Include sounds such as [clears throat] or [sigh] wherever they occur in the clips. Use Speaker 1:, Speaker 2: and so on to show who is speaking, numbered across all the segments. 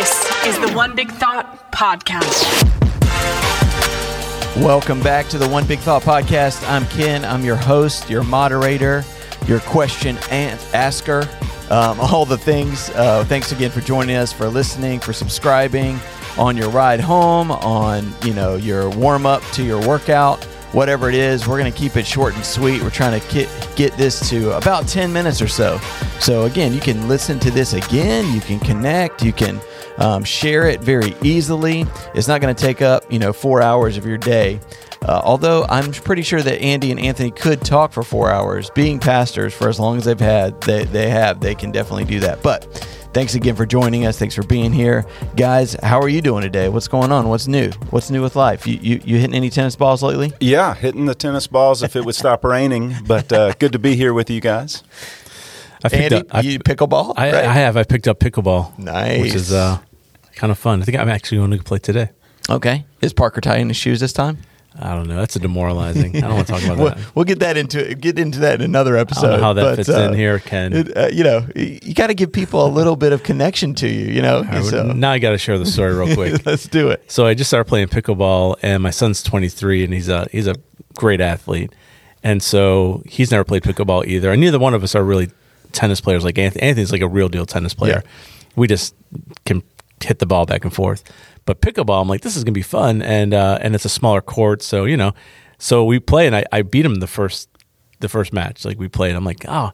Speaker 1: This is the One Big Thought Podcast.
Speaker 2: Welcome back to the One Big Thought Podcast. I'm Ken. I'm your host, your moderator, your question asker, um, [laughs] all the things. Uh, thanks again for joining us, for listening, for subscribing on your ride home, on you know your warm up to your workout, whatever it is. We're going to keep it short and sweet. We're trying to get get this to about 10 minutes or so. So again, you can listen to this again. You can connect. You can um, share it very easily. It's not going to take up, you know, four hours of your day. Uh, although I'm pretty sure that Andy and Anthony could talk for four hours, being pastors for as long as they've had, they, they have, they can definitely do that. But thanks again for joining us. Thanks for being here, guys. How are you doing today? What's going on? What's new? What's new with life? You you, you hitting any tennis balls lately?
Speaker 3: Yeah, hitting the tennis balls if it would stop raining. But uh, good to be here with you guys.
Speaker 2: I picked Andy, up, you pickleball?
Speaker 4: I, right. I, have. I picked up pickleball.
Speaker 2: Nice.
Speaker 4: Which is uh, kind of fun. I think I'm actually going to play today.
Speaker 2: Okay. Is Parker tying his shoes this time?
Speaker 4: I don't know. That's a demoralizing. I don't want to talk about
Speaker 2: we'll,
Speaker 4: that.
Speaker 2: We'll get that into get into that in another episode.
Speaker 4: how that but, fits uh, in here, Ken.
Speaker 2: It, uh, you know, you got to give people a little bit of connection to you. You know,
Speaker 4: right, so. now I got to share the story real quick. [laughs]
Speaker 2: Let's do it.
Speaker 4: So I just started playing pickleball, and my son's 23, and he's a he's a great athlete, and so he's never played pickleball either. And neither one of us are really tennis players like Anthony. Anthony's like a real deal tennis player. Yeah. We just can hit the ball back and forth. But pickleball, I'm like, this is gonna be fun, and uh, and it's a smaller court, so you know, so we play, and I, I beat him the first the first match. Like we played, I'm like, oh,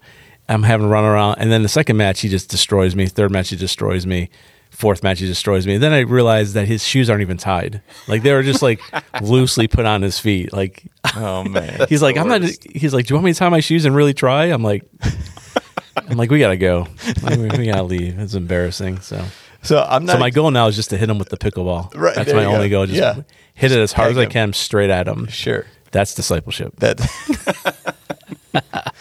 Speaker 4: I'm having to run around, and then the second match he just destroys me. Third match he destroys me. Fourth match he destroys me. And then I realized that his shoes aren't even tied. Like they were just like [laughs] loosely put on his feet. Like,
Speaker 2: oh man, [laughs]
Speaker 4: he's like, I'm not. He's like, do you want me to tie my shoes and really try? I'm like, I'm like, we gotta go. we, we gotta leave. It's embarrassing. So
Speaker 2: so I'm not.
Speaker 4: So my goal now is just to hit him with the pickleball. Right. That's my only go. goal. Just yeah. hit it as hard as I can, straight at him.
Speaker 2: Sure.
Speaker 4: That's discipleship.
Speaker 2: That. [laughs] [laughs]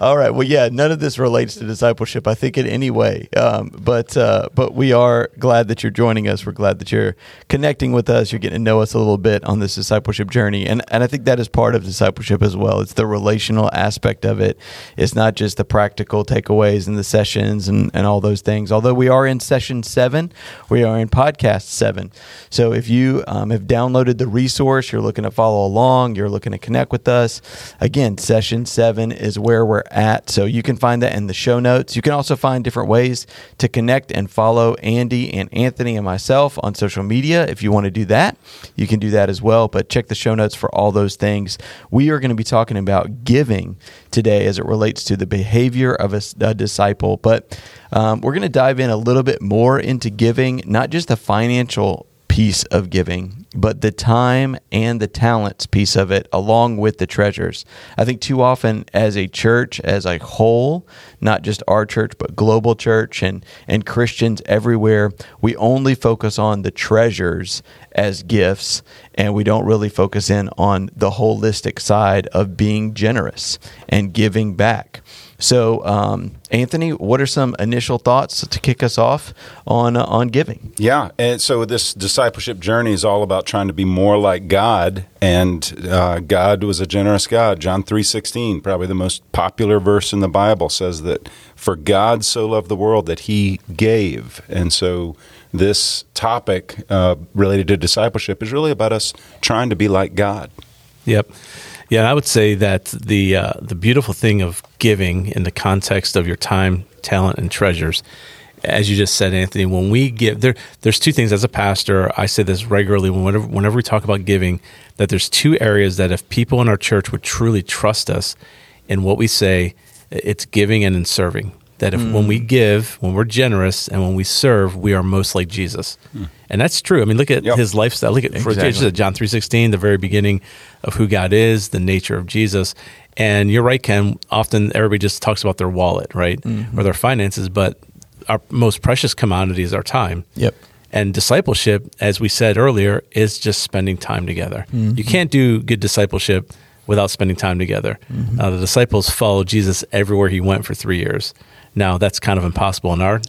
Speaker 2: All right. Well, yeah, none of this relates to discipleship, I think, in any way. Um, but uh, but we are glad that you're joining us. We're glad that you're connecting with us. You're getting to know us a little bit on this discipleship journey, and and I think that is part of discipleship as well. It's the relational aspect of it. It's not just the practical takeaways and the sessions and and all those things. Although we are in session seven, we are in podcast seven. So if you um, have downloaded the resource, you're looking to follow along, you're looking to connect with us. Again, session seven is where we're at. So you can find that in the show notes. You can also find different ways to connect and follow Andy and Anthony and myself on social media. If you want to do that, you can do that as well. But check the show notes for all those things. We are going to be talking about giving today as it relates to the behavior of a, a disciple. But um, we're going to dive in a little bit more into giving, not just the financial piece of giving, but the time and the talents piece of it, along with the treasures. I think too often, as a church as a whole, not just our church, but global church and, and Christians everywhere, we only focus on the treasures as gifts, and we don't really focus in on the holistic side of being generous and giving back. So, um, Anthony, what are some initial thoughts to kick us off on uh, on giving?
Speaker 3: Yeah, and so this discipleship journey is all about trying to be more like God, and uh, God was a generous God. John three sixteen, probably the most popular verse in the Bible, says that for God so loved the world that He gave, and so this topic uh, related to discipleship is really about us trying to be like God.
Speaker 4: Yep. Yeah, I would say that the uh, the beautiful thing of giving in the context of your time, talent, and treasures, as you just said, Anthony, when we give, there there's two things. As a pastor, I say this regularly whenever whenever we talk about giving, that there's two areas that if people in our church would truly trust us in what we say, it's giving and in serving that if mm. when we mm. give, when we're generous, and when we serve, we are most like Jesus, mm. and that's true. I mean, look at yep. his lifestyle. Look at exactly. John three sixteen, the very beginning of who God is, the nature of Jesus. And you're right, Ken. Often everybody just talks about their wallet, right, mm-hmm. or their finances, but our most precious commodity is our time.
Speaker 2: Yep.
Speaker 4: And discipleship, as we said earlier, is just spending time together. Mm-hmm. You can't do good discipleship without spending time together. Mm-hmm. Uh, the disciples followed Jesus everywhere he went for three years. Now that's kind of impossible in our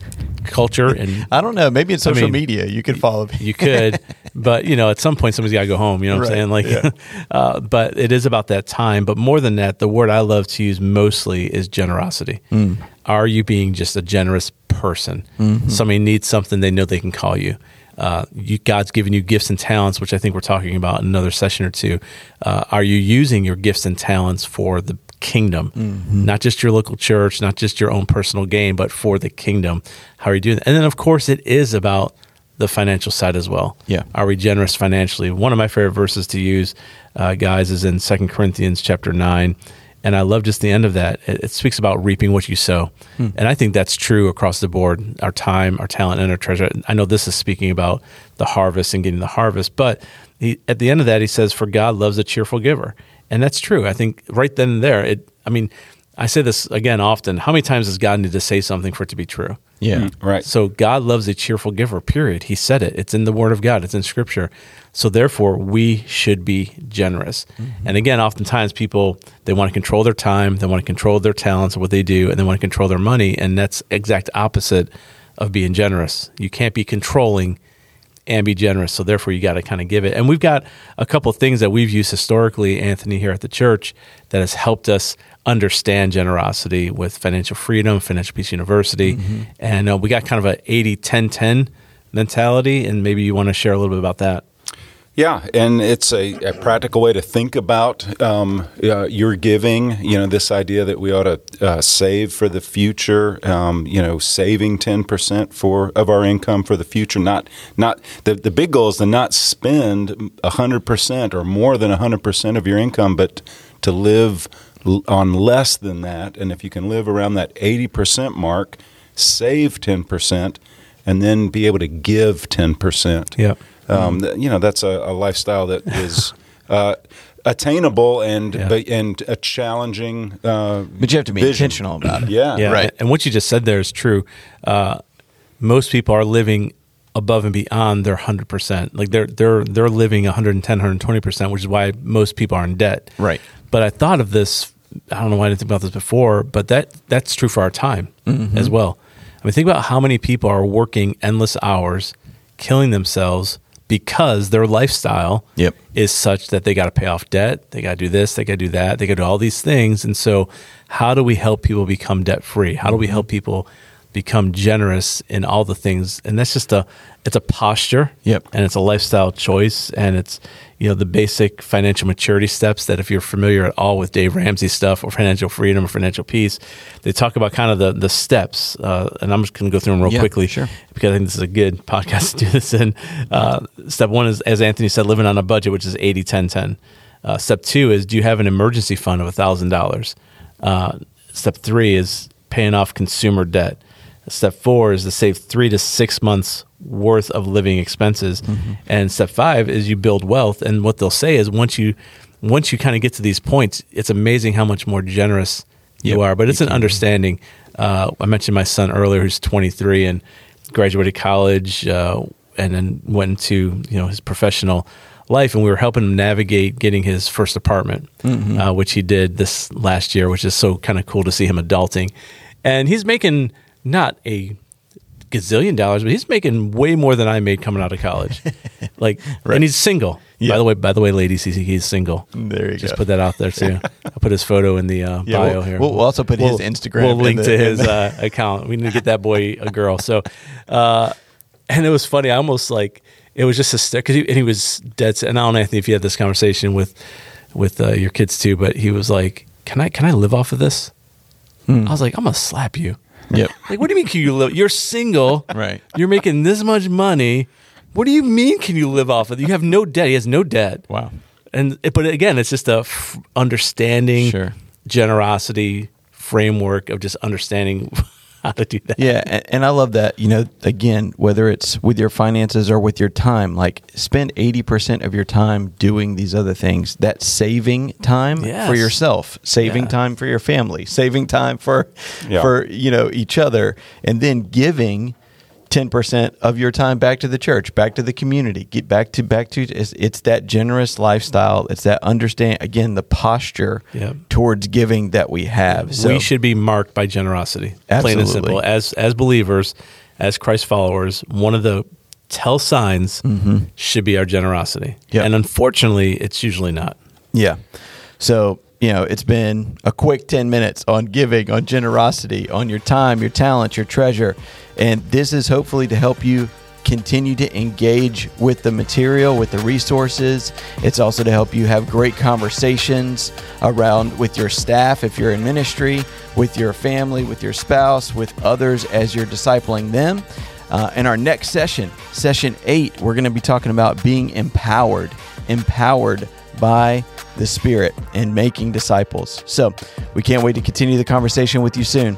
Speaker 4: culture, and [laughs]
Speaker 2: I don't know. Maybe in social I mean, media you could follow me.
Speaker 4: you could, [laughs] [laughs] but you know, at some point somebody's got to go home. You know what right. I'm saying? Like, yeah. [laughs] uh, but it is about that time. But more than that, the word I love to use mostly is generosity. Mm. Are you being just a generous person. Somebody needs something, they know they can call you. Uh, you. God's given you gifts and talents, which I think we're talking about in another session or two. Uh, are you using your gifts and talents for the kingdom, not just your local church, not just your own personal gain, but for the kingdom? How are you doing that? And then, of course, it is about the financial side as well.
Speaker 2: Yeah.
Speaker 4: Are we generous financially? One of my favorite verses to use, uh, guys, is in Second Corinthians chapter 9. And I love just the end of that. It, it speaks about reaping what you sow. And I think that's true across the board our time, our talent, and our treasure. I know this is speaking about the harvest and getting the harvest, but he, at the end of that, he says, For God loves a cheerful giver. And that's true. I think right then and there, it, I mean, I say this again often. How many times does God need to say something for it to be true?
Speaker 2: Yeah.
Speaker 3: Mm, right.
Speaker 4: So God loves a cheerful giver, period. He said it. It's in the word of God, it's in scripture. So therefore, we should be generous. Mm-hmm. And again, oftentimes people they want to control their time, they want to control their talents, what they do, and they want to control their money, and that's exact opposite of being generous. You can't be controlling and be generous. So therefore, you got to kind of give it. And we've got a couple of things that we've used historically, Anthony, here at the church that has helped us understand generosity with Financial Freedom, Financial Peace University. And uh, we got kind of a 80 10 10 mentality. And maybe you want to share a little bit about that.
Speaker 3: Yeah, and it's a, a practical way to think about um, uh, your giving. You know, this idea that we ought to uh, save for the future. Um, you know, saving ten percent for of our income for the future. Not not the the big goal is to not spend hundred percent or more than hundred percent of your income, but to live on less than that. And if you can live around that eighty percent mark, save ten percent, and then be able to give ten percent.
Speaker 4: Yeah.
Speaker 3: Um, th- you know, that's a, a lifestyle that [laughs] is uh, attainable and
Speaker 4: Yeah.
Speaker 3: but, and a challenging. Uh,
Speaker 2: But you have to be
Speaker 3: vision.
Speaker 2: intentional about it. [clears throat]
Speaker 3: Yeah,
Speaker 4: Yeah,
Speaker 2: Right.
Speaker 4: And what you just said there is true. Uh, most people are living above and beyond their 100%. Like they're they're they're living 110, 120%, which is why most people are in debt.
Speaker 2: Right.
Speaker 4: But I thought of this I don't know why I didn't think about this before, but that that's true for our time mm-hmm. as well. I mean think about how many people are working endless hours, killing themselves because their lifestyle
Speaker 2: Yep.
Speaker 4: is such that they got to pay off debt, they got to do this, they got to do that, they got to do all these things. And so, how do we help people become debt free? How do we help people become generous in all the things? And that's just a it's a posture,
Speaker 2: Yep.
Speaker 4: and it's a lifestyle choice, and it's you know the basic financial maturity steps that if you're familiar at all with Dave Ramsey stuff or financial freedom or financial peace, they talk about kind of the the steps. Uh, and I'm just going to go through them real
Speaker 2: Yeah,
Speaker 4: quickly,
Speaker 2: sure.
Speaker 4: because I think this is a good [laughs] podcast to do this in. Uh, step one is, as Anthony said, living on a budget, which is 80 10 10. Uh, step two is, do you have an emergency fund of $1,000? Uh, step three is paying off consumer debt. Step four is to save three to six months worth of living expenses.
Speaker 2: Mm-hmm.
Speaker 4: And step five is you build wealth. And what they'll say is once you once you kind of get to these points, it's amazing how much more generous you
Speaker 2: Yep,
Speaker 4: are. But it's an understanding. Uh, I mentioned my son earlier, who's 23 and graduated college, uh, and then went into you know his professional life, and we were helping him navigate getting his first apartment,
Speaker 2: Mm-hmm.
Speaker 4: uh, which he did this last year, which is so kind of cool to see him adulting. And he's making not a gazillion dollars, but he's making way more than I made coming out of college. [laughs] like, and he's single.
Speaker 2: Yeah.
Speaker 4: By the way, by the way, ladies, he's, he's single.
Speaker 2: There you
Speaker 4: Just
Speaker 2: go.
Speaker 4: put that out there too. [laughs] I'll put his photo in the uh,
Speaker 2: Yeah,
Speaker 4: bio
Speaker 2: we'll-
Speaker 4: here.
Speaker 2: we'll- we'll also put his Instagram
Speaker 4: We'll
Speaker 2: in
Speaker 4: link
Speaker 2: the-
Speaker 4: to his
Speaker 2: the-
Speaker 4: uh, account. We need to get that boy a [laughs] girl. So, uh, and it was funny. I almost like it was just a because he, and he was dead. set- And I don't know Anthony if you had this conversation with with uh, your kids too, but he was like, "Can I can I live off of this?"
Speaker 2: Hmm.
Speaker 4: I was like, "I'm gonna slap you."
Speaker 2: Yep.
Speaker 4: Like, what do you mean? Can you live? You're single,
Speaker 2: Right.
Speaker 4: You're making this much money. What do you mean? Can you live off of it? You have no debt. He has no debt.
Speaker 2: Wow.
Speaker 4: And it- but again, it's just a f- understanding,
Speaker 2: Sure.
Speaker 4: generosity framework of just understanding [laughs] how to do that.
Speaker 2: Yeah, and, and I love that. You know, again, whether it's with your finances or with your time, like spend 80% of your time doing these other things. That's saving time
Speaker 4: Yes.
Speaker 2: for yourself, saving
Speaker 4: Yeah.
Speaker 2: time for your family, saving time for
Speaker 3: Yeah.
Speaker 2: for, you know, each other, and then giving 10% of your time back to the church, back to the community, get back to back to it's, it's that generous lifestyle. It's that understand again the posture
Speaker 4: Yep.
Speaker 2: towards giving that we have. So
Speaker 4: we should be marked by generosity. Plain and simple. As as believers, as Christ followers, one of the tell signs should be our generosity.
Speaker 2: Mm-hmm. Yep.
Speaker 4: And unfortunately, it's usually not.
Speaker 2: Yeah. So you know, it's been a quick 10 minutes on giving, on generosity, on your time, your talent, your treasure. And this is hopefully to help you continue to engage with the material, with the resources. It's also to help you have great conversations around with your staff if you're in ministry, with your family, with your spouse, with others as you're discipling them. Uh, in our next session, session eight, we're going to be talking about being empowered, empowered by the Spirit and making disciples. So we can't wait to continue the conversation with you soon.